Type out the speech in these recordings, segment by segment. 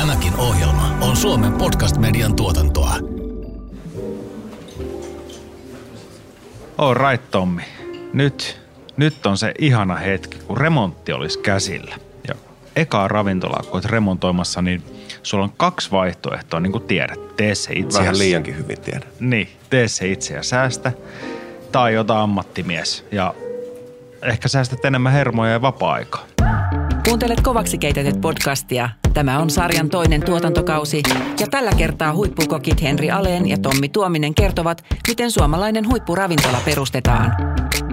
Tämäkin ohjelma on Suomen podcast-median tuotantoa. All right, Tommi. Nyt, nyt on se ihana hetki, kun remontti olisi käsillä. Ja ekaa ravintolaa, kun olet remontoimassa, niin sulla on kaksi vaihtoehtoa, niin kuin tiedät. Tee se itse Vähän liiankin hyvin tiedän. Niin, tee se itse ja säästä. Tai ota ammattimies. Ja ehkä säästät enemmän hermoja ja vapaa-aikaa. Kuuntelet kovaksi keitetyt podcastia. Tämä on sarjan toinen tuotantokausi ja tällä kertaa huippukokit Henri Aleen ja Tommi Tuominen kertovat, miten suomalainen huippuravintola perustetaan.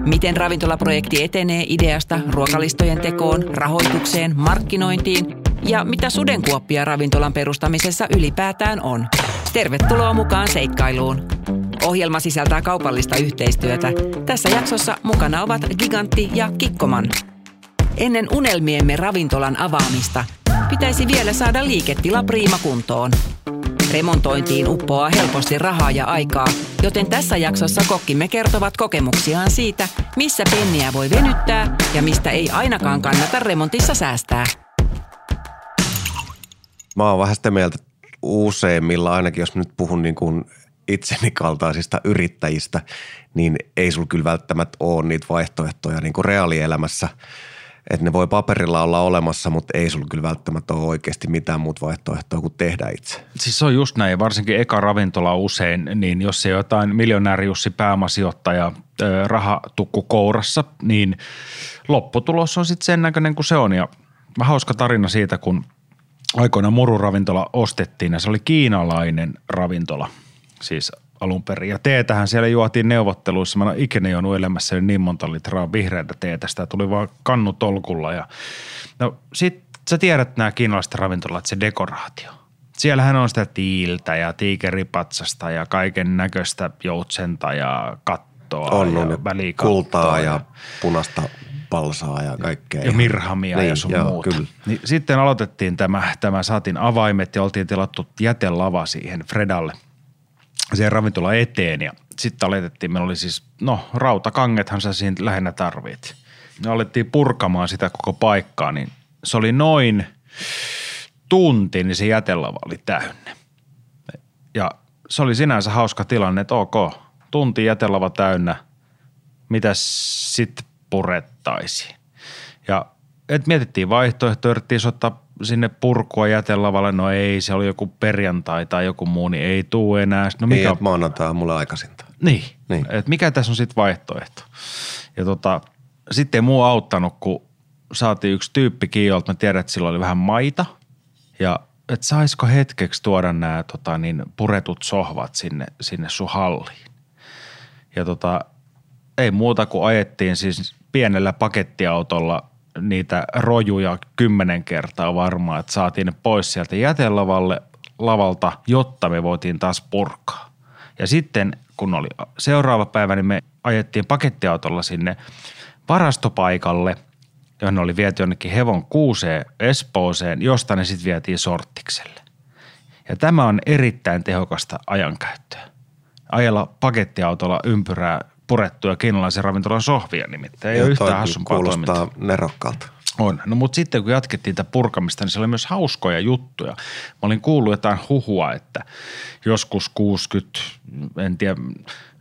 Miten ravintolaprojekti etenee ideasta ruokalistojen tekoon, rahoitukseen, markkinointiin ja mitä sudenkuoppia ravintolan perustamisessa ylipäätään on. Tervetuloa mukaan seikkailuun. Ohjelma sisältää kaupallista yhteistyötä. Tässä jaksossa mukana ovat Gigantti ja Kikkoman. Ennen unelmiemme ravintolan avaamista pitäisi vielä saada liiketila priimakuntoon. Remontointiin uppoaa helposti rahaa ja aikaa, joten tässä jaksossa kokkimme kertovat kokemuksiaan siitä, missä penniä voi venyttää ja mistä ei ainakaan kannata remontissa säästää. Mä oon vähän sitä mieltä useimmilla, ainakin jos nyt puhun niin kuin itseni kaltaisista yrittäjistä, niin ei sulla kyllä välttämättä ole niitä vaihtoehtoja niin kuin reaalielämässä. Että ne voi paperilla olla olemassa, mutta ei sulla kyllä välttämättä ole oikeasti mitään muuta vaihtoehtoa kuin tehdä itse. Siis se on just näin, varsinkin eka ravintola usein, niin jos se jotain miljonääri Jussi pääomasijoittaja rahatukku kourassa, niin lopputulos on sitten sen näköinen kuin se on. Ja hauska tarina siitä, kun aikoina mururavintola ostettiin ja se oli kiinalainen ravintola, siis alun perin. Ja teetähän siellä juotiin neuvotteluissa. Mä en ole ikinä juonut elämässäni niin monta litraa vihreätä teetä. Sitä tuli vaan kannu tolkulla. Ja no sit sä tiedät nämä kiinalaiset ravintolat, se dekoraatio. Siellähän on sitä tiiltä ja tiikeripatsasta ja kaiken näköistä joutsenta ja kattoa On, ja on ja kultaa ja punaista palsaa ja kaikkea. ja mirhamia niin, ja sun joo, muuta. Kyllä. Niin sitten aloitettiin tämä, tämä, saatiin avaimet ja oltiin tilattu jätelava siihen Fredalle, siihen ravintola eteen ja sitten aloitettiin, meillä oli siis, no rautakangethan sä siinä lähinnä tarvit. Me alettiin purkamaan sitä koko paikkaa, niin se oli noin tunti, niin se jätelava oli täynnä. Ja se oli sinänsä hauska tilanne, että ok, tunti jätelava täynnä, mitä sitten purettaisiin. Ja et mietittiin vaihtoehtoja, yritettiin soittaa sinne purkua jätelavalle, no ei, se oli joku perjantai tai joku muu, niin ei tuu enää. No Mikä? Niin, että maanantai mulle aikaisinta. niin, Niin. Et mikä tässä on sitten vaihtoehto? Ja tota, sitten ei muu auttanut, kun saatiin yksi tyyppi kiinni, jolta mä tiedän, että sillä oli vähän maita. Ja että saisiko hetkeksi tuoda nämä tota, niin puretut sohvat sinne, sinne sun halliin. Ja tota, ei muuta kuin ajettiin siis pienellä pakettiautolla niitä rojuja kymmenen kertaa varmaan, että saatiin ne pois sieltä jätelavalle lavalta, jotta me voitiin taas purkaa. Ja sitten kun oli seuraava päivä, niin me ajettiin pakettiautolla sinne varastopaikalle, johon oli viety jonnekin hevon kuuseen Espooseen, josta ne sitten vietiin sorttikselle. Ja tämä on erittäin tehokasta ajankäyttöä. Ajella pakettiautolla ympyrää purettuja kiinalaisen ravintolan sohvia nimittäin. Ei Joo, ole yhtään hassumpaa Kuulostaa toimintaa. nerokkaalta. On. No mutta sitten kun jatkettiin tätä purkamista, niin siellä oli myös hauskoja juttuja. Mä olin kuullut jotain huhua, että joskus 60, en tiedä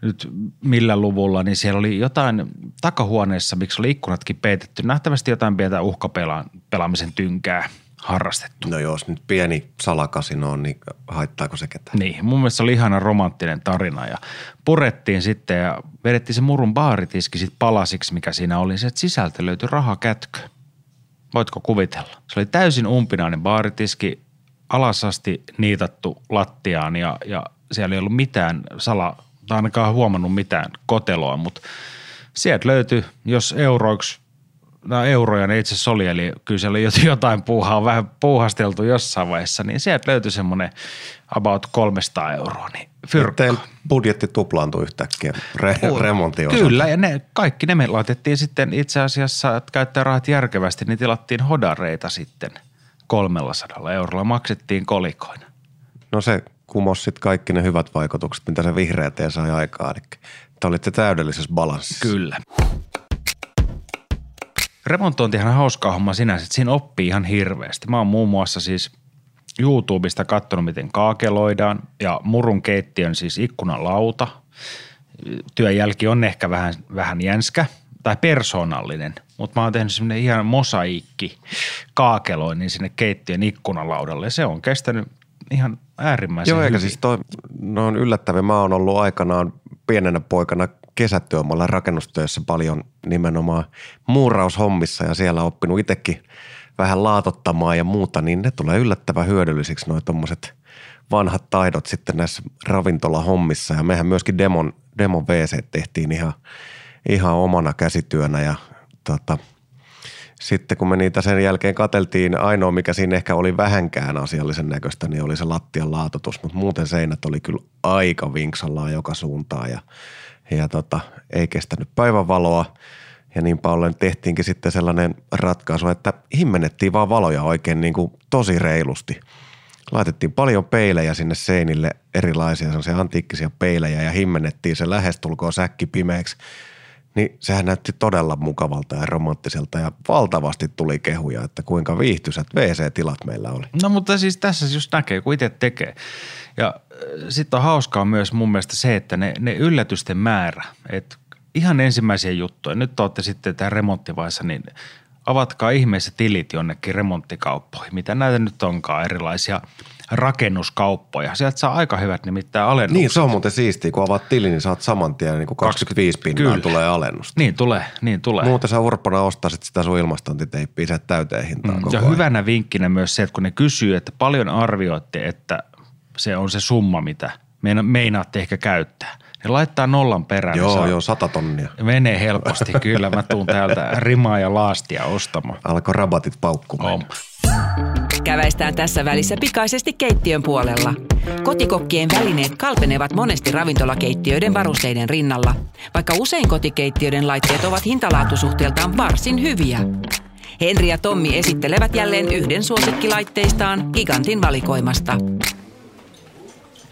nyt millä luvulla, niin siellä oli jotain takahuoneessa, miksi oli ikkunatkin peitetty. Nähtävästi jotain pientä uhkapelaamisen tynkää harrastettu. No jos nyt pieni salakasino on, niin haittaako se ketään? Niin, mun mielestä se oli ihana romanttinen tarina ja purettiin sitten ja vedettiin se murun baaritiski sitten palasiksi, mikä siinä oli. Se, että sisältä löytyi rahakätkö. Voitko kuvitella? Se oli täysin umpinainen baaritiski, alas asti niitattu lattiaan ja, ja siellä ei ollut mitään sala, tai ainakaan huomannut mitään koteloa, mutta sieltä löytyi, jos euroiksi nämä euroja ne itse asiassa oli, eli kyllä siellä oli jotain puuhaa, vähän puuhasteltu jossain vaiheessa, niin sieltä löytyi semmoinen about 300 euroa, niin fyrkka. Teidän budjetti tuplaantui yhtäkkiä re- remontin osalta. Kyllä, ja ne, kaikki ne me laitettiin sitten itse asiassa, että käyttää rahat järkevästi, niin tilattiin hodareita sitten 300 eurolla, maksettiin kolikoina. No se kumosi sitten kaikki ne hyvät vaikutukset, mitä se vihreä tee sai aikaan. Eli te olitte täydellisessä balanssissa. Kyllä. Remontointihan on hauskaa homma sinänsä, että siinä oppii ihan hirveästi. Mä oon muun muassa siis YouTubesta katsonut, miten kaakeloidaan ja murun keittiön siis ikkunalauta. Työn jälki on ehkä vähän, vähän jänskä tai persoonallinen, mutta mä oon tehnyt semmoinen ihan mosaikki kaakeloinnin sinne keittiön ikkunalaudalle. Se on kestänyt ihan äärimmäisen Joo, eikä hyvin. siis toi, no on yllättävää. Mä oon ollut aikanaan pienenä poikana kesätyömaalla rakennustöissä paljon nimenomaan muuraushommissa ja siellä oppinut itsekin vähän laatottamaan ja muuta, niin ne tulee yllättävän hyödyllisiksi noin tommoset vanhat taidot sitten näissä ravintolahommissa. Ja mehän myöskin demon, demon WC tehtiin ihan, ihan omana käsityönä ja tota, sitten kun me niitä sen jälkeen kateltiin, ainoa mikä siinä ehkä oli vähänkään asiallisen näköistä, niin oli se lattian laatotus, mutta muuten seinät oli kyllä aika vinksallaan joka suuntaan ja, ja tota, ei kestänyt päivänvaloa. Ja niin ollen tehtiinkin sitten sellainen ratkaisu, että himmennettiin vaan valoja oikein niin kuin tosi reilusti. Laitettiin paljon peilejä sinne seinille, erilaisia sellaisia antiikkisia peilejä ja himmennettiin se lähestulkoon säkki pimeäksi niin sehän näytti todella mukavalta ja romanttiselta ja valtavasti tuli kehuja, että kuinka viihtyisät WC-tilat meillä oli. No mutta siis tässä just näkee, kun itse tekee. Ja sitten on hauskaa myös mun mielestä se, että ne, ne yllätysten määrä, että ihan ensimmäisiä juttuja, nyt olette sitten tämän remonttivaiheessa, niin avatkaa ihmeessä tilit jonnekin remonttikauppoihin, mitä näitä nyt onkaan erilaisia rakennuskauppoja. Sieltä saa aika hyvät nimittäin alennukset. Niin, se on muuten siistiä, kun avaat tilin, niin saat saman tien niin kuin 25 pinnaa Kyllä. tulee alennusta. Niin tulee, niin tulee. Muuten sä urppona ostaisit sitä sun ilmastointiteippiä se täyteen hintaan mm, koko Ja ajan. hyvänä vinkkinä myös se, että kun ne kysyy, että paljon arvioitte, että se on se summa, mitä meina- meinaatte ehkä käyttää. Ne laittaa nollan perään. Joo, saa- joo, sata tonnia. Menee helposti, kyllä. Mä tuun täältä rimaa ja laastia ostamaan. Alkoi rabatit paukkumaan. On. Käväistään tässä välissä pikaisesti keittiön puolella. Kotikokkien välineet kalpenevat monesti ravintolakeittiöiden varusteiden rinnalla, vaikka usein kotikeittiöiden laitteet ovat hintalaatusuhteeltaan varsin hyviä. Henri ja Tommi esittelevät jälleen yhden suosikkilaitteistaan gigantin valikoimasta.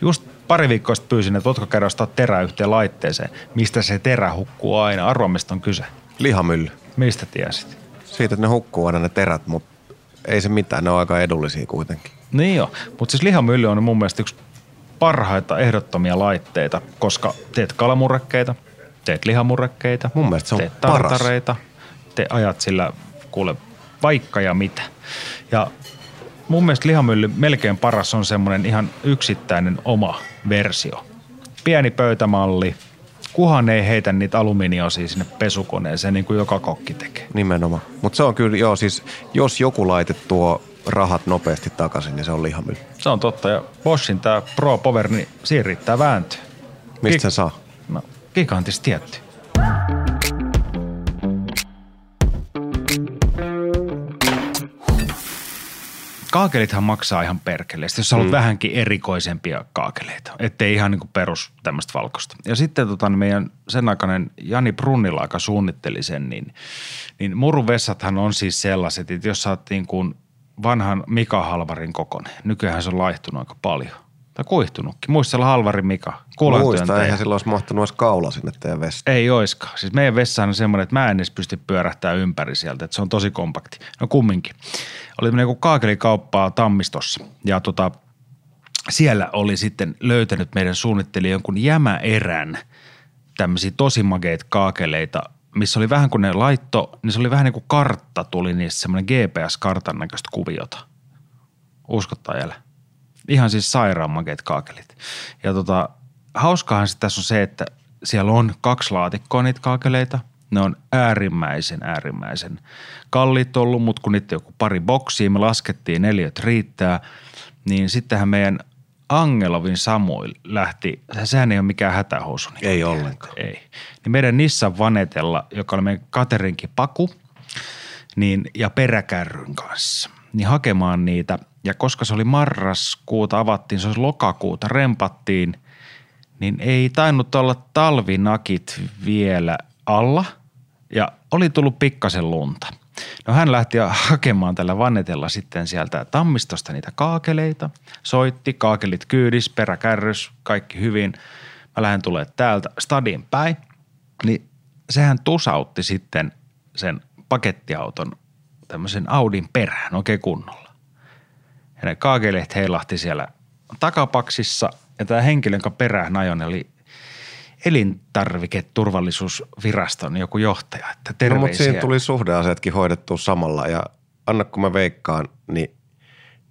Just pari viikkoa sitten pyysin, että voitko käydä ostaa terää yhteen laitteeseen. Mistä se terä hukkuu aina? Arvoa, mistä on kyse. Lihamylly. Mistä tiesit? Siitä, että ne hukkuu aina ne terät, mutta ei se mitään, ne on aika edullisia kuitenkin. Niin joo, mutta siis lihamylly on mun mielestä yksi parhaita ehdottomia laitteita, koska teet kalamurrekkeita, teet lihamurrekkeita, Mun mielestä se on teet paras. tartareita, te ajat sillä kuule vaikka ja mitä. Ja mun mielestä lihamylly melkein paras on semmoinen ihan yksittäinen oma versio. Pieni pöytämalli, kuhan ei heitä niitä alumiiniosia sinne pesukoneeseen niin kuin joka kokki tekee. Nimenomaan. Mutta se on kyllä, joo siis, jos joku laite tuo rahat nopeasti takaisin, niin se on lihamylly. Se on totta ja Boschin tämä Pro Power, niin siinä riittää vääntöä. Mistä Ki- sen saa? No, gigantista tietty. Kaakelithan maksaa ihan perkeleesti, jos haluat mm. vähänkin erikoisempia kaakeleita, ettei ihan niin kuin perus tämmöistä valkoista. Ja sitten tota, niin meidän sen aikainen Jani Brunnila, joka suunnitteli sen, niin, niin muruvessathan on siis sellaiset, että jos sä oot niin kuin vanhan Mika Halvarin kokonen, nykyään se on laihtunut aika paljon. Tai kuihtunutkin. Muistella Halvari Mika, Muista, eihän silloin olisi mahtunut edes kaula sinne teidän vessaan. Ei oiskaan. Siis meidän vessahan on semmoinen, että mä en edes pysty pyörähtämään ympäri sieltä, että se on tosi kompakti. No kumminkin. Oli tämmöinen joku kaakelikauppaa Tammistossa ja tota, siellä oli sitten löytänyt meidän suunnittelija jonkun jämäerän tämmöisiä tosi makeita kaakeleita, missä oli vähän kuin ne laitto, niin se oli vähän niin kuin kartta tuli niissä semmoinen GPS-kartan näköistä kuviota. Uskottaa jälleen. Ihan siis sairaan makeat kaakelit. Ja tota, hauskaahan se tässä on se, että siellä on kaksi laatikkoa niitä kaakeleita. Ne on äärimmäisen, äärimmäisen kalliit ollut, mutta kun niitä joku pari boksia, me laskettiin neljät riittää, niin sittenhän meidän Angelovin Samuil lähti, sehän ei ole mikään hätähousu. Niin Ei ollenkaan. Ei. Niin meidän Nissan Vanetella, joka oli meidän Katerinkin paku, niin, ja peräkärryn kanssa, niin hakemaan niitä. Ja koska se oli marraskuuta, avattiin, se olisi lokakuuta, rempattiin, niin ei tainnut olla talvinakit vielä alla ja oli tullut pikkasen lunta. No hän lähti hakemaan tällä Vannetella sitten sieltä Tammistosta niitä kaakeleita. Soitti, kaakelit kyydis, peräkärrys, kaikki hyvin. Mä lähden tulee täältä stadin päin. Niin sehän tusautti sitten sen pakettiauton tämmöisen Audin perään oikein kunnolla. Ja ne kaakeleet heilahti siellä takapaksissa ja tämä henkilö, jonka perään ajon, oli elintarviketurvallisuusviraston joku johtaja. Että No terveisiä. mutta siinä tuli suhdeaseetkin hoidettua samalla ja anna kun mä veikkaan, niin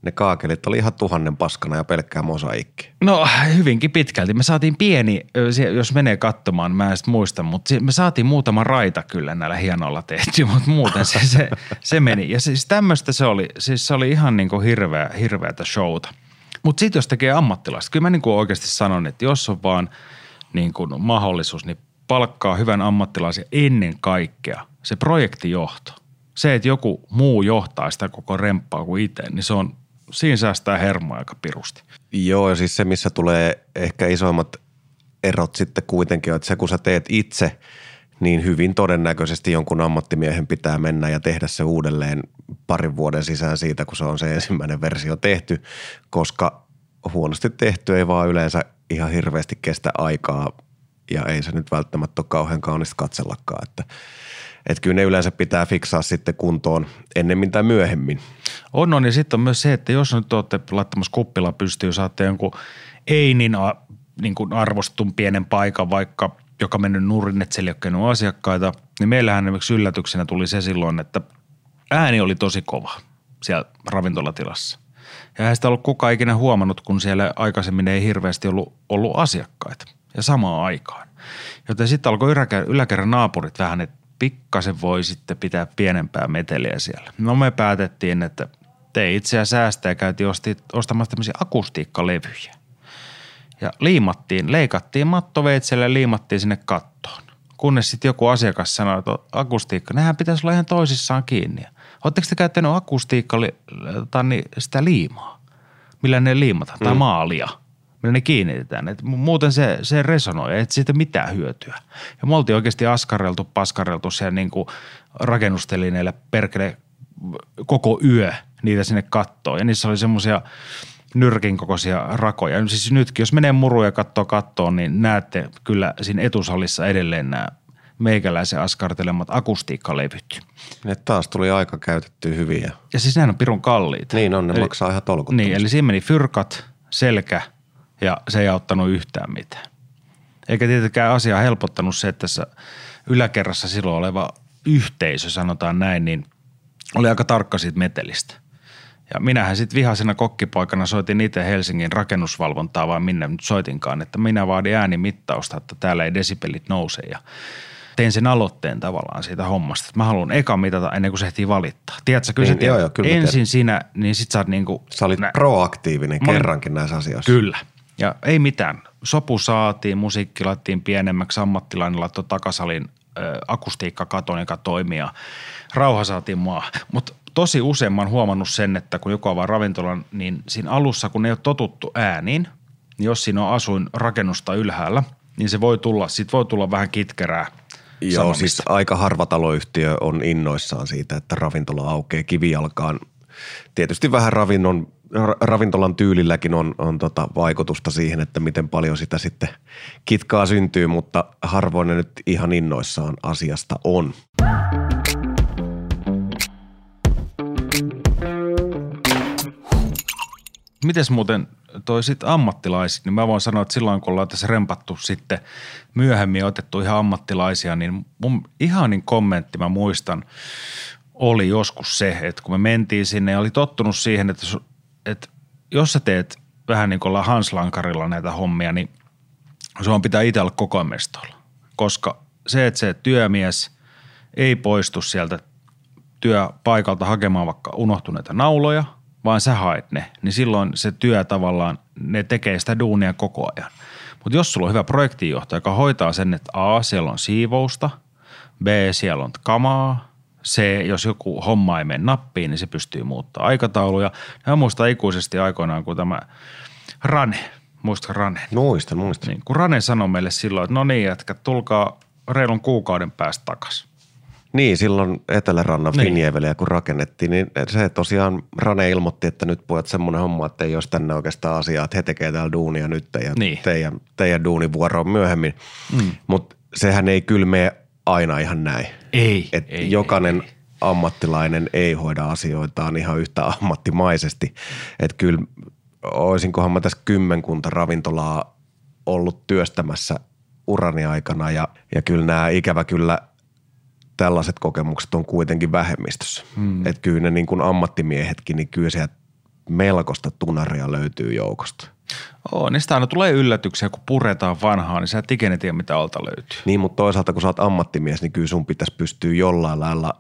ne kaakelit oli ihan tuhannen paskana ja pelkkää mosaikki. No hyvinkin pitkälti. Me saatiin pieni, jos menee katsomaan, mä en muista, mutta me saatiin muutama raita kyllä näillä hienoilla tehty, mutta muuten se, se, se meni. Ja siis tämmöistä se oli, siis se oli ihan niin kuin hirveä, hirveätä showta. Mutta sitten jos tekee ammattilaista, kyllä mä niin kuin oikeasti sanon, että jos on vaan niin kuin mahdollisuus, niin palkkaa hyvän ammattilaisen ennen kaikkea se projektijohto. Se, että joku muu johtaa sitä koko remppaa kuin itse, niin se on, siinä säästää hermoa aika pirusti. Joo, ja siis se, missä tulee ehkä isoimmat erot sitten kuitenkin, että se kun sä teet itse, niin hyvin todennäköisesti jonkun ammattimiehen pitää mennä ja tehdä se uudelleen parin vuoden sisään siitä, kun se on se ensimmäinen versio tehty, koska huonosti tehty ei vaan yleensä ihan hirveästi kestä aikaa ja ei se nyt välttämättä ole kauhean kaunista katsellakaan, että että kyllä ne yleensä pitää fiksaa sitten kuntoon ennemmin tai myöhemmin. On, on. Ja sitten on myös se, että jos nyt olette laittamassa kuppila pystyy, saatte jonkun ei niin, a, niin kuin arvostun pienen paikan, vaikka joka mennyt nurin, että siellä ei ole asiakkaita, niin meillähän esimerkiksi yllätyksenä tuli se silloin, että ääni oli tosi kova siellä ravintolatilassa. Ja eihän sitä ollut kukaan ikinä huomannut, kun siellä aikaisemmin ei hirveästi ollut, ollut asiakkaita ja samaan aikaan. Joten sitten alkoi yläkerran naapurit vähän, että pikkasen voi sitten pitää pienempää meteliä siellä. No me päätettiin, että te itseä säästää ja käytiin osti, ostamassa tämmöisiä akustiikkalevyjä. Ja liimattiin, leikattiin mattoveitsellä ja liimattiin sinne kattoon. Kunnes sitten joku asiakas sanoi, että akustiikka, nehän pitäisi olla ihan toisissaan kiinni. Oletteko te käyttänyt akustiikka, niin sitä liimaa, millä ne liimataan, tai maalia, millä ne kiinnitetään. Et mu- muuten se, se resonoi, et siitä mitään hyötyä. Ja me oltiin oikeasti askareltu, paskareltu siellä niin kuin rakennustelineillä perkele koko yö niitä sinne kattoon. Ja niissä oli semmoisia nyrkin kokoisia rakoja. Siis nytkin, jos menee muruja ja katsoo kattoon, niin näette kyllä siinä etusalissa edelleen nämä meikäläisen askartelemat akustiikkalevyt. Ne taas tuli aika käytetty hyviä. Ja siis nehän on pirun kalliita. Niin on, ne Eli- maksaa ihan tolkuttomasti. Niin, eli siinä meni fyrkat, selkä ja se ei auttanut yhtään mitään. Eikä tietenkään asiaa helpottanut se, että tässä yläkerrassa silloin oleva yhteisö, sanotaan näin, niin oli aika tarkka siitä metelistä. Ja minähän sitten vihaisena kokkipoikana soitin itse Helsingin rakennusvalvontaa, vai minne nyt soitinkaan, että minä vaadin äänimittausta, että täällä ei desipelit nouse ja tein sen aloitteen tavallaan siitä hommasta. Mä haluan eka mitata ennen kuin se ehtii valittaa. Tiedätkö, kyllä, Niin, sä joo, joo, kyllä ensin sinä, niin sit sä oot niinku... Sä olit nä- proaktiivinen Mä kerrankin näissä asioissa. Kyllä. Ja ei mitään. Sopu saatiin, musiikki laittiin pienemmäksi, ammattilainen laittoi takasalin ö, akustiikkakaton, joka toimii ja rauha saatiin maa. Mutta tosi usein mä oon huomannut sen, että kun joku avaa ravintolan, niin siinä alussa, kun ei ole totuttu ääniin, niin jos siinä on asuin rakennusta ylhäällä, niin se voi tulla, sit voi tulla vähän kitkerää Joo, sanomista. siis aika harva taloyhtiö on innoissaan siitä, että ravintola aukeaa kivijalkaan. Tietysti vähän ravinnon, ra- ravintolan tyylilläkin on, on tota vaikutusta siihen, että miten paljon sitä sitten kitkaa syntyy, mutta harvoin ne nyt ihan innoissaan asiasta on. Mites muuten toi sit ammattilaiset, niin mä voin sanoa, että silloin kun ollaan tässä rempattu sitten myöhemmin ja otettu ihan ammattilaisia, niin mun ihanin kommentti mä muistan oli joskus se, että kun me mentiin sinne ja oli tottunut siihen, että, että jos sä teet vähän niin kuin ollaan Hanslankarilla näitä hommia, niin sun pitää itse olla koko ajan mestoilla. Koska se, että se työmies ei poistu sieltä työpaikalta hakemaan vaikka unohtuneita nauloja, vaan sä haet ne, niin silloin se työ tavallaan, ne tekee sitä duunia koko ajan. Mutta jos sulla on hyvä projektijohtaja, joka hoitaa sen, että A, siellä on siivousta, B, siellä on kamaa, C, jos joku homma ei mene nappiin, niin se pystyy muuttaa aikatauluja. Ja muistan ikuisesti aikoinaan, kun tämä Rane, muistatko Rane? Muistan, muistan. Niin, kun Rane sanoi meille silloin, että no niin, jätkä, tulkaa reilun kuukauden päästä takaisin. Niin, silloin Etelärannan Niin. Finjeveliä kun rakennettiin, niin se tosiaan Rane ilmoitti, että nyt pojat semmoinen homma, että ei olisi tänne oikeastaan asiaa, että he tekee täällä duunia nyt ja niin. teidän, teidän duunivuoro on myöhemmin. Mm. Mutta sehän ei kyllä mene aina ihan näin. Ei, Et ei, jokainen ei, ammattilainen ei hoida asioitaan ihan yhtä ammattimaisesti. Että kyllä olisinkohan mä tässä kymmenkunta ravintolaa ollut työstämässä urani aikana ja, ja kyllä nämä ikävä kyllä tällaiset kokemukset on kuitenkin vähemmistössä. Hmm. Että kyllä ne niin kuin ammattimiehetkin, niin kyllä sieltä melkoista tunaria löytyy joukosta. Oo, niistä aina tulee yllätyksiä, kun puretaan vanhaa, niin sä et ikinä tiedä, mitä alta löytyy. Niin, mutta toisaalta kun sä oot ammattimies, niin kyllä sun pitäisi pystyä jollain lailla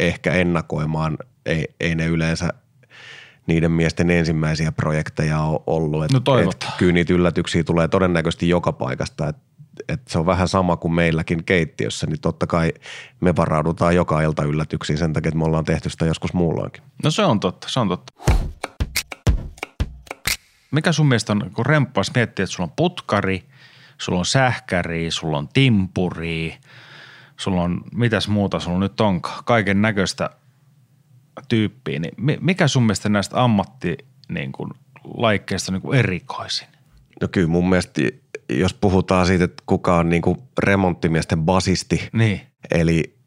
ehkä ennakoimaan. Ei, ei ne yleensä niiden miesten ensimmäisiä projekteja ole ollut. Et, No toivotaan. et kyllä niitä yllätyksiä tulee todennäköisesti joka paikasta. Et, et se on vähän sama kuin meilläkin keittiössä, niin totta kai me varaudutaan joka ilta yllätyksiin sen takia, että me ollaan tehty sitä joskus muulloinkin. No se on totta, se on totta. Mikä sun mielestä on, kun remppaas miettii, että sulla on putkari, sulla on sähkäri, sulla on timpuri, sulla on mitäs muuta sulla nyt onkaan, kaiken näköistä tyyppiä, niin mi- mikä sun mielestä näistä ammatti niin kuin, laikkeista niin kuin erikoisin? No kyllä mun mielestä, jos puhutaan siitä, että kuka on niin kuin remonttimiesten basisti, Niin, eli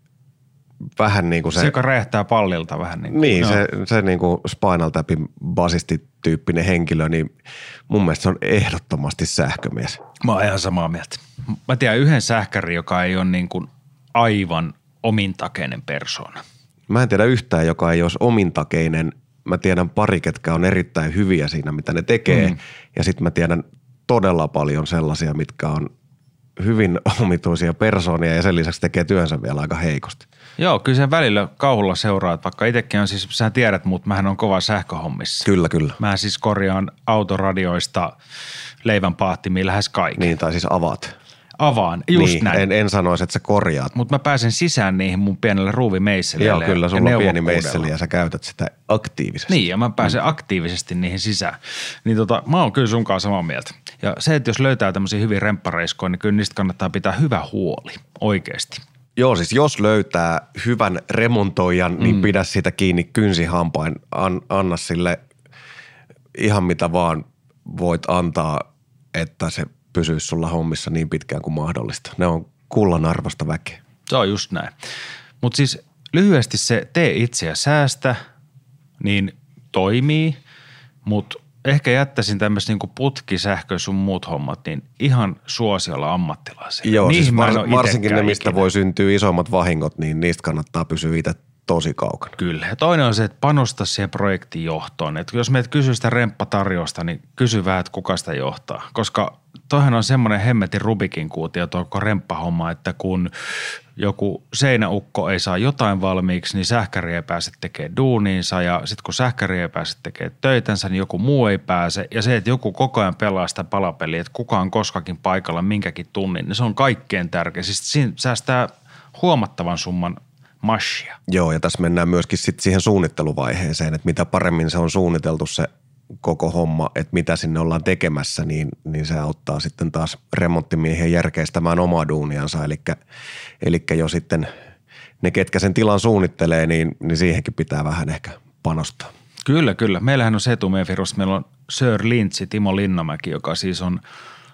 vähän niin kuin se, se, joka räjähtää pallilta vähän niin kuin. niin, Joo. se, se niin kuin Spinal Tapin basistityyppinen henkilö, niin mun mielestä se on ehdottomasti sähkömies. Mä oon ihan samaa mieltä. Mä tiedän yhden sähkäri, joka ei ole niin kuin aivan omintakeinen persoona. Mä en tiedä yhtään, joka ei olisi omintakeinen. Mä tiedän pari, ketkä on erittäin hyviä siinä, mitä ne tekee. Mm. Ja sitten mä tiedän todella paljon sellaisia, mitkä on hyvin omituisia persoonia ja sen lisäksi tekee työnsä vielä aika heikosti. Joo, kyllä sen välillä kauhulla seuraa, että vaikka itsekin on siis, sä tiedät, mutta mähän on kova sähköhommissa. Kyllä, kyllä. Mä siis korjaan autoradioista leivän paahtimia lähes kaiken. Niin, tai siis avaat. Avaan, just niin, näin. En, en sanoisi, että sä korjaat. Mutta mä pääsen sisään niihin mun pienelle ruuvimeisselille. Joo, kyllä, ja sulla on pieni meisseli ja sä käytät sitä aktiivisesti. Niin, ja mä pääsen mm. aktiivisesti niihin sisään. Niin tota, mä oon kyllä sunkaan samaa mieltä. Ja se, että jos löytää tämmöisiä hyvin remppareiskoja, niin kyllä niistä kannattaa pitää hyvä huoli, oikeasti. Joo, siis jos löytää hyvän remontoijan, niin mm. pidä sitä kiinni kynsihampain. An, anna sille ihan mitä vaan voit antaa, että se pysyisi sulla hommissa niin pitkään kuin mahdollista. Ne on kullan arvosta väkeä. Se on just näin. Mutta siis lyhyesti se tee itse ja säästä, niin toimii, mutta ehkä jättäisin tämmöistä niinku putki, sähkö sun muut hommat, niin ihan suosiolla ammattilaisille. Joo, Niihin siis mä en var, varsinkin ne, mistä ikinä. voi syntyä isommat vahingot, niin niistä kannattaa pysyä itse tosi kaukana. Kyllä. Ja toinen on se, että panosta siihen projektin johtoon. Että jos meidät kysyy sitä remppatarjosta, niin kysy vähän, että kuka sitä johtaa. Koska toihan on semmoinen hemmetin Rubikin kuutio tuo remppahomma, että kun joku seinäukko ei saa jotain valmiiksi, niin sähkäri ei pääse tekemään duuniinsa ja sitten kun sähkäri ei pääse tekemään töitänsä, niin joku muu ei pääse. Ja se, että joku koko ajan pelaa sitä palapeliä, että kuka on koskakin paikalla minkäkin tunnin, niin se on kaikkein tärkein. Siis siinä säästää huomattavan summan mashia. Joo, ja tässä mennään myöskin sit siihen suunnitteluvaiheeseen, että mitä paremmin se on suunniteltu se koko homma, että mitä sinne ollaan tekemässä, niin, niin se auttaa sitten taas remonttimiehiä järkeistämään omaa duuniansa. Eli, eli jo sitten ne, ketkä sen tilan suunnittelee, niin, niin siihenkin pitää vähän ehkä panostaa. Kyllä, kyllä. Meillähän on se etu meidän firmassa. Meillä on Sir Lintsi, Timo Linnamäki, joka siis on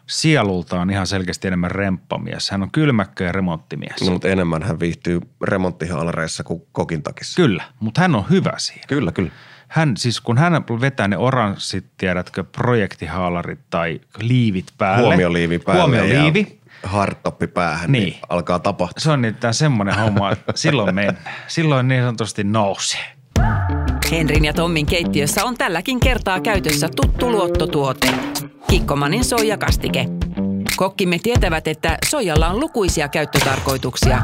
sielultaan ihan selkeästi enemmän remppamies. Hän on kylmäkkö ja remonttimies. No, mutta enemmän hän viihtyy remonttihaalareissa kuin kokin takissa. Kyllä, mutta hän on hyvä siinä. Kyllä, kyllä. Hän siis, kun hän vetää ne oranssit, tiedätkö, projektihaalarit tai liivit päälle. Huomioliivi päälle Huomioliivi. ja hardtoppi päähän, niin. Niin. alkaa tapahtua. Se on nimittäin semmoinen homma, että silloin mennään. Silloin niin sanotusti nousee. Henrin ja Tommin keittiössä on tälläkin kertaa käytössä tuttu luottotuote. Kikkomanin soijakastike. Kokkimme tietävät, että soijalla on lukuisia käyttötarkoituksia.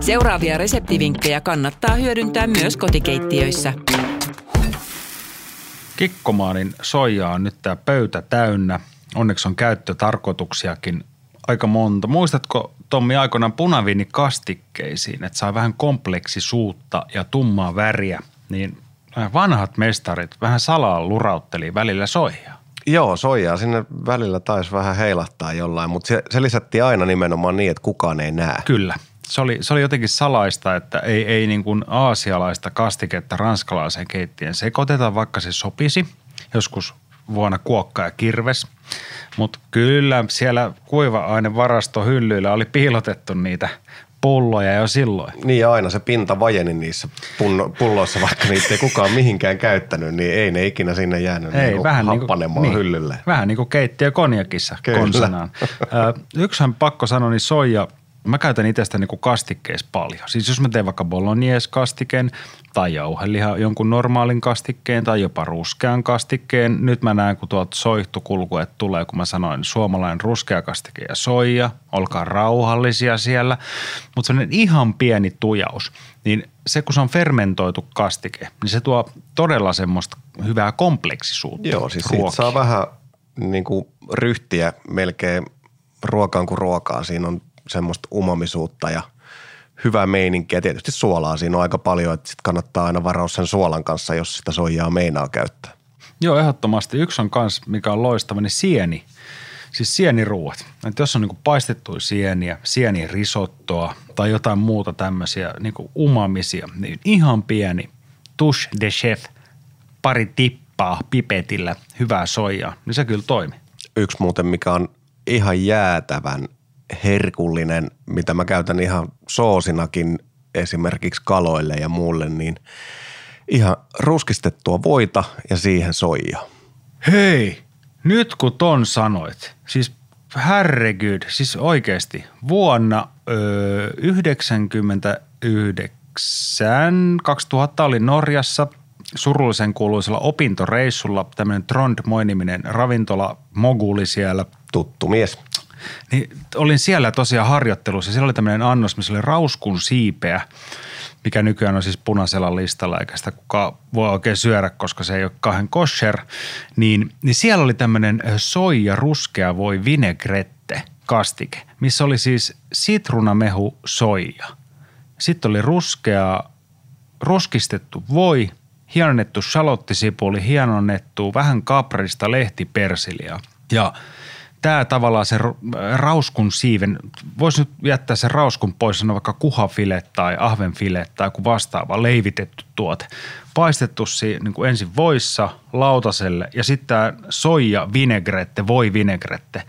Seuraavia reseptivinkkejä kannattaa hyödyntää myös kotikeittiöissä. Kikkomaanin soijaa on nyt tämä pöytä täynnä. Onneksi on käyttötarkoituksiakin aika monta. Muistatko Tommi aikoinaan punaviinikastikkeisiin, että saa vähän kompleksisuutta ja tummaa väriä, niin vanhat mestarit vähän salaa lurautteli välillä soijaa. Joo, soijaa sinne välillä taisi vähän heilahtaa jollain, mutta se, se lisättiin aina nimenomaan niin, että kukaan ei näe. Kyllä. Se oli, se oli jotenkin salaista, että ei, ei niin kuin aasialaista kastiketta ranskalaiseen keittiön sekoiteta, vaikka se sopisi. Joskus vuonna kuokka ja kirves. Mutta kyllä siellä kuiva-ainevarasto hyllyillä oli piilotettu niitä pulloja jo silloin. Niin ja aina se pinta vajeni niissä pulloissa, vaikka niitä ei kukaan mihinkään käyttänyt, niin ei ne ikinä sinne jäänyt Ei, niin vähän niin happanemaan kuin, hyllylle. Vähän niin kuin keittiö konjakissa konsanaan. Yksihän pakko sanoa, niin soija, mä käytän itsestä niin kastikkeissa paljon. Siis jos mä teen vaikka bolognese-kastiken tai jauheliha jonkun normaalin kastikkeen tai jopa ruskean kastikkeen. Nyt mä näen, kun tuolta soihtukulkuet tulee, kun mä sanoin suomalainen ruskea kastike ja soija. Olkaa rauhallisia siellä. Mutta sellainen ihan pieni tujaus, niin se kun se on fermentoitu kastike, niin se tuo todella semmoista hyvää kompleksisuutta Joo, siis siitä saa vähän niin kuin ryhtiä melkein ruokaan kuin ruokaa. Siinä on semmoista umamisuutta ja hyvää meininkiä. Tietysti suolaa siinä on aika paljon, että sit kannattaa aina varoa sen suolan kanssa, jos sitä soijaa meinaa käyttää. Joo, ehdottomasti. Yksi on kans, mikä on loistava, niin sieni. Siis sieniruuat. Että jos on niinku paistettuja sieniä, sienirisottoa tai jotain muuta tämmöisiä niinku umamisia, niin ihan pieni touche de chef, pari tippaa pipetillä hyvää soijaa, niin se kyllä toimii. Yksi muuten, mikä on ihan jäätävän herkullinen, mitä mä käytän ihan soosinakin esimerkiksi kaloille ja muulle, niin ihan ruskistettua voita ja siihen soijaa. Hei, nyt kun ton sanoit, siis herregud, siis oikeasti vuonna öö, 99, 2000 oli Norjassa surullisen kuuluisella opintoreissulla tämmöinen Trondmoy-niminen ravintola moguli siellä – Tuttu mies. Niin olin siellä tosiaan harjoittelussa. Siellä oli tämmöinen annos, missä oli rauskun siipeä, mikä nykyään on siis punaisella listalla, eikä sitä kukaan voi oikein syödä, koska se ei ole kahden kosher. Niin, niin siellä oli tämmöinen soija ruskea voi vinaigrette kastike, missä oli siis sitruunamehu soija. Sitten oli ruskea, ruskistettu voi, hienonnettu salottisipuli, hienonnettu vähän kaprista lehtipersiliä. Ja tämä tavallaan se rauskun siiven, voisi nyt jättää sen rauskun pois, sanoa vaikka kuhafile tai ahvenfile tai joku vastaava leivitetty tuote. Paistettu si, niin kuin ensin voissa lautaselle ja sitten tämä soija vinaigrette, voi vinaigrette.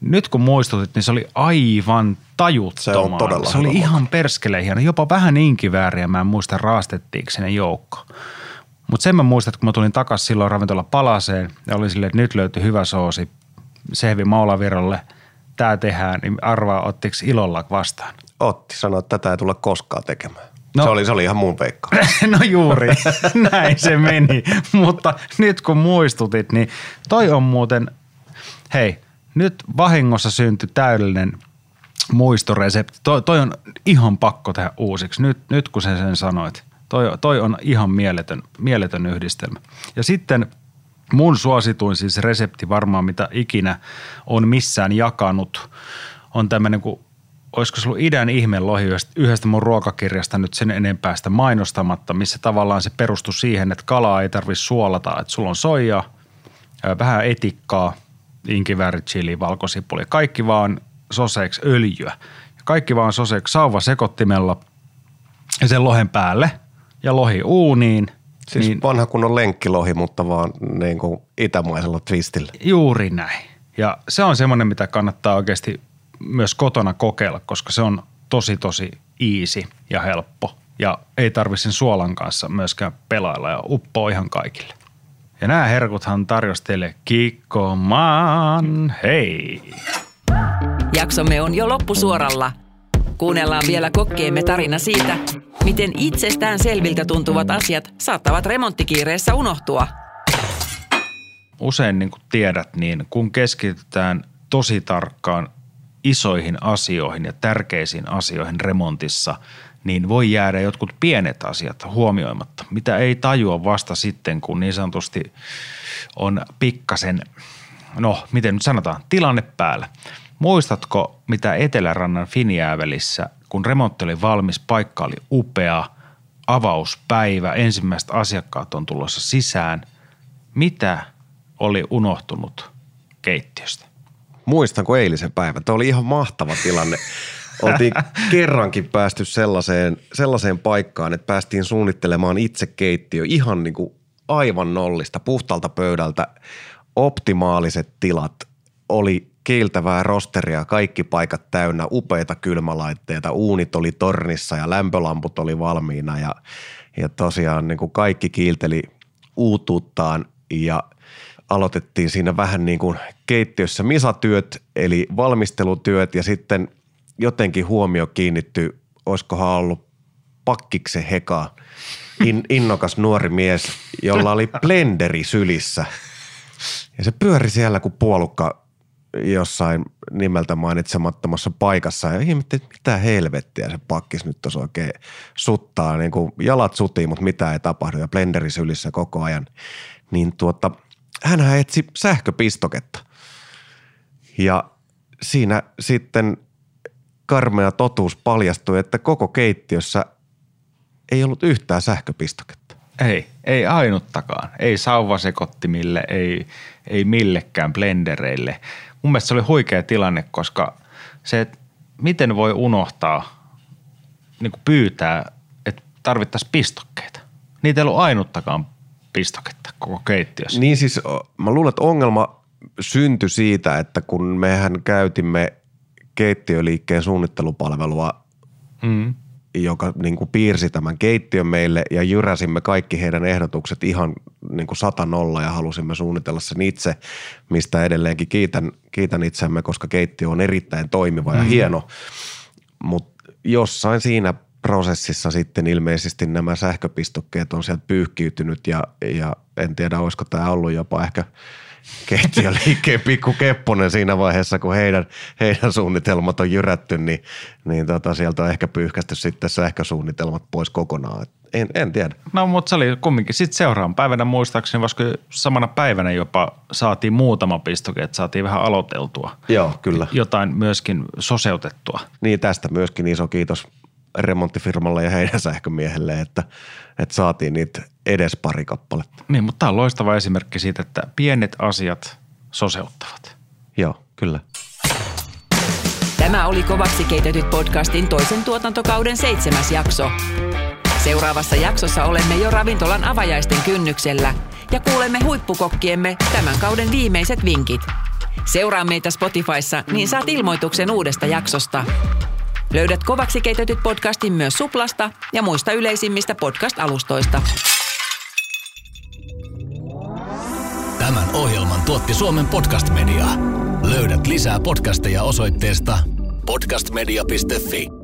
Nyt kun muistutit, niin se oli aivan tajuttoman. Se on todella Se oli ihan perskeleen hieno, jopa vähän inkivääriä, mä en muista raastettiinko sinne joukko. Mutta sen mä muistan, että kun mä tulin takaisin silloin ravintola Palaseen ja oli silleen, että nyt löytyi hyvä soosi Sehvi Maulavirolle, tämä tehdään, niin arvaa ottiko ilolla vastaan. Otti, sanoi, että tätä ei tulla koskaan tekemään. No. Se, oli, se oli ihan mun veikka. No juuri, näin se meni. Mutta nyt kun muistutit, niin toi on muuten, hei, nyt vahingossa syntyi täydellinen muistoresepti. Toi, toi on ihan pakko tehdä uusiksi, nyt, nyt kun sen sen sanoit. Toi, toi on ihan mieletön, mieletön yhdistelmä. Ja sitten mun suosituin siis resepti varmaan, mitä ikinä on missään jakanut, on tämmöinen kuin olisiko se ollut idän ihme lohi yhdestä- mun ruokakirjasta nyt sen enempää sitä mainostamatta, missä tavallaan se perustui siihen, että kalaa ei tarvitse suolata, että sulla on soija, ö, vähän etikkaa, inkivääri, chili, valkosipuli, kaikki vaan soseeksi öljyä. Kaikki vaan soseeksi sauva sekottimella ja sen lohen päälle ja lohi uuniin. Siis niin. vanha kunnon lenkkilohi, mutta vaan niin kuin itämaisella twistillä. Juuri näin. Ja se on semmoinen, mitä kannattaa oikeasti myös kotona kokeilla, koska se on tosi tosi easy ja helppo. Ja ei tarvitse sen suolan kanssa myöskään pelailla ja uppoo ihan kaikille. Ja nämä herkuthan tarjosi teille kikkomaan. Hei! Jaksomme on jo loppusuoralla. Kuunnellaan vielä kokkeemme tarina siitä, miten itsestään selviltä tuntuvat asiat saattavat remonttikiireessä unohtua. usein niin kuin tiedät, niin kun keskitytään tosi tarkkaan isoihin asioihin ja tärkeisiin asioihin remontissa, niin voi jäädä jotkut pienet asiat huomioimatta, mitä ei tajua vasta sitten, kun niin sanotusti on pikkasen, no miten nyt sanotaan, tilanne päällä. Muistatko, mitä Etelärannan Finjäävelissä, kun remontti oli valmis, paikka oli upea, avauspäivä, ensimmäiset asiakkaat on tulossa sisään. Mitä oli unohtunut keittiöstä? Muistanko eilisen päivän? Tuo oli ihan mahtava tilanne. Oltiin kerrankin päästy sellaiseen, sellaiseen paikkaan, että päästiin suunnittelemaan itse keittiö ihan niin kuin aivan nollista, puhtalta pöydältä. Optimaaliset tilat oli kiiltävää rosteria, kaikki paikat täynnä, upeita kylmälaitteita, uunit oli tornissa ja lämpölamput oli valmiina ja, ja tosiaan niin kuin kaikki kiilteli uutuuttaan ja aloitettiin siinä vähän niin kuin keittiössä misatyöt eli valmistelutyöt ja sitten jotenkin huomio kiinnitty, olisikohan ollut pakkikse Heka, in, innokas nuori mies, jolla oli blenderi sylissä. Ja se pyöri siellä kuin puolukka jossain nimeltä mainitsemattomassa paikassa ja ihmetti, että mitä helvettiä se pakkis nyt tuossa oikein suttaa, niin kuin jalat sutii, mutta mitä ei tapahdu ja blenderi sylissä koko ajan. Niin tuota, hän etsi sähköpistoketta ja siinä sitten karmea totuus paljastui, että koko keittiössä ei ollut yhtään sähköpistoketta. Ei, ei ainuttakaan. Ei sauvasekottimille, ei, ei millekään blendereille. Mun mielestä se oli huikea tilanne, koska se, että miten voi unohtaa, niin kuin pyytää, että tarvittaisiin pistokkeita. Niitä ei ollut ainuttakaan pistoketta koko keittiössä. Niin siis mä luulen, että ongelma syntyi siitä, että kun mehän käytimme keittiöliikkeen suunnittelupalvelua, mm. Joka niin kuin piirsi tämän keittiön meille ja jyräsimme kaikki heidän ehdotukset ihan niin kuin sata nolla ja halusimme suunnitella sen itse, mistä edelleenkin kiitän, kiitän itsemme, koska keittiö on erittäin toimiva ja mm. hieno, mutta jossain siinä prosessissa sitten ilmeisesti nämä sähköpistokkeet on sieltä pyyhkiytynyt ja, ja en tiedä, olisiko tämä ollut jopa ehkä – keittiöliikkeen pikku kepponen siinä vaiheessa, kun heidän, heidän suunnitelmat on jyrätty, niin, niin tota, sieltä on ehkä pyyhkästy sitten sähkösuunnitelmat pois kokonaan. En, en tiedä. No mutta se oli kumminkin. Sitten seuraavan päivänä muistaakseni, koska samana päivänä jopa saatiin muutama pistoke, että saatiin vähän aloiteltua. Joo, kyllä. Jotain myöskin soseutettua. Niin tästä myöskin iso kiitos remonttifirmalle ja heidän sähkömiehelle, että, että saatiin niitä edes pari kappaletta. Niin, mutta tämä on loistava esimerkki siitä, että pienet asiat soseuttavat. Joo, kyllä. Tämä oli Kovaksi keitetyt podcastin toisen tuotantokauden seitsemäs jakso. Seuraavassa jaksossa olemme jo ravintolan avajaisten kynnyksellä ja kuulemme huippukokkiemme tämän kauden viimeiset vinkit. Seuraa meitä Spotifyssa, niin saat ilmoituksen uudesta jaksosta. Löydät kovaksi keitetyt podcastin myös Suplasta ja muista yleisimmistä podcast-alustoista. Tämän ohjelman tuotti Suomen Podcast Media. Löydät lisää podcasteja osoitteesta podcastmedia.fi.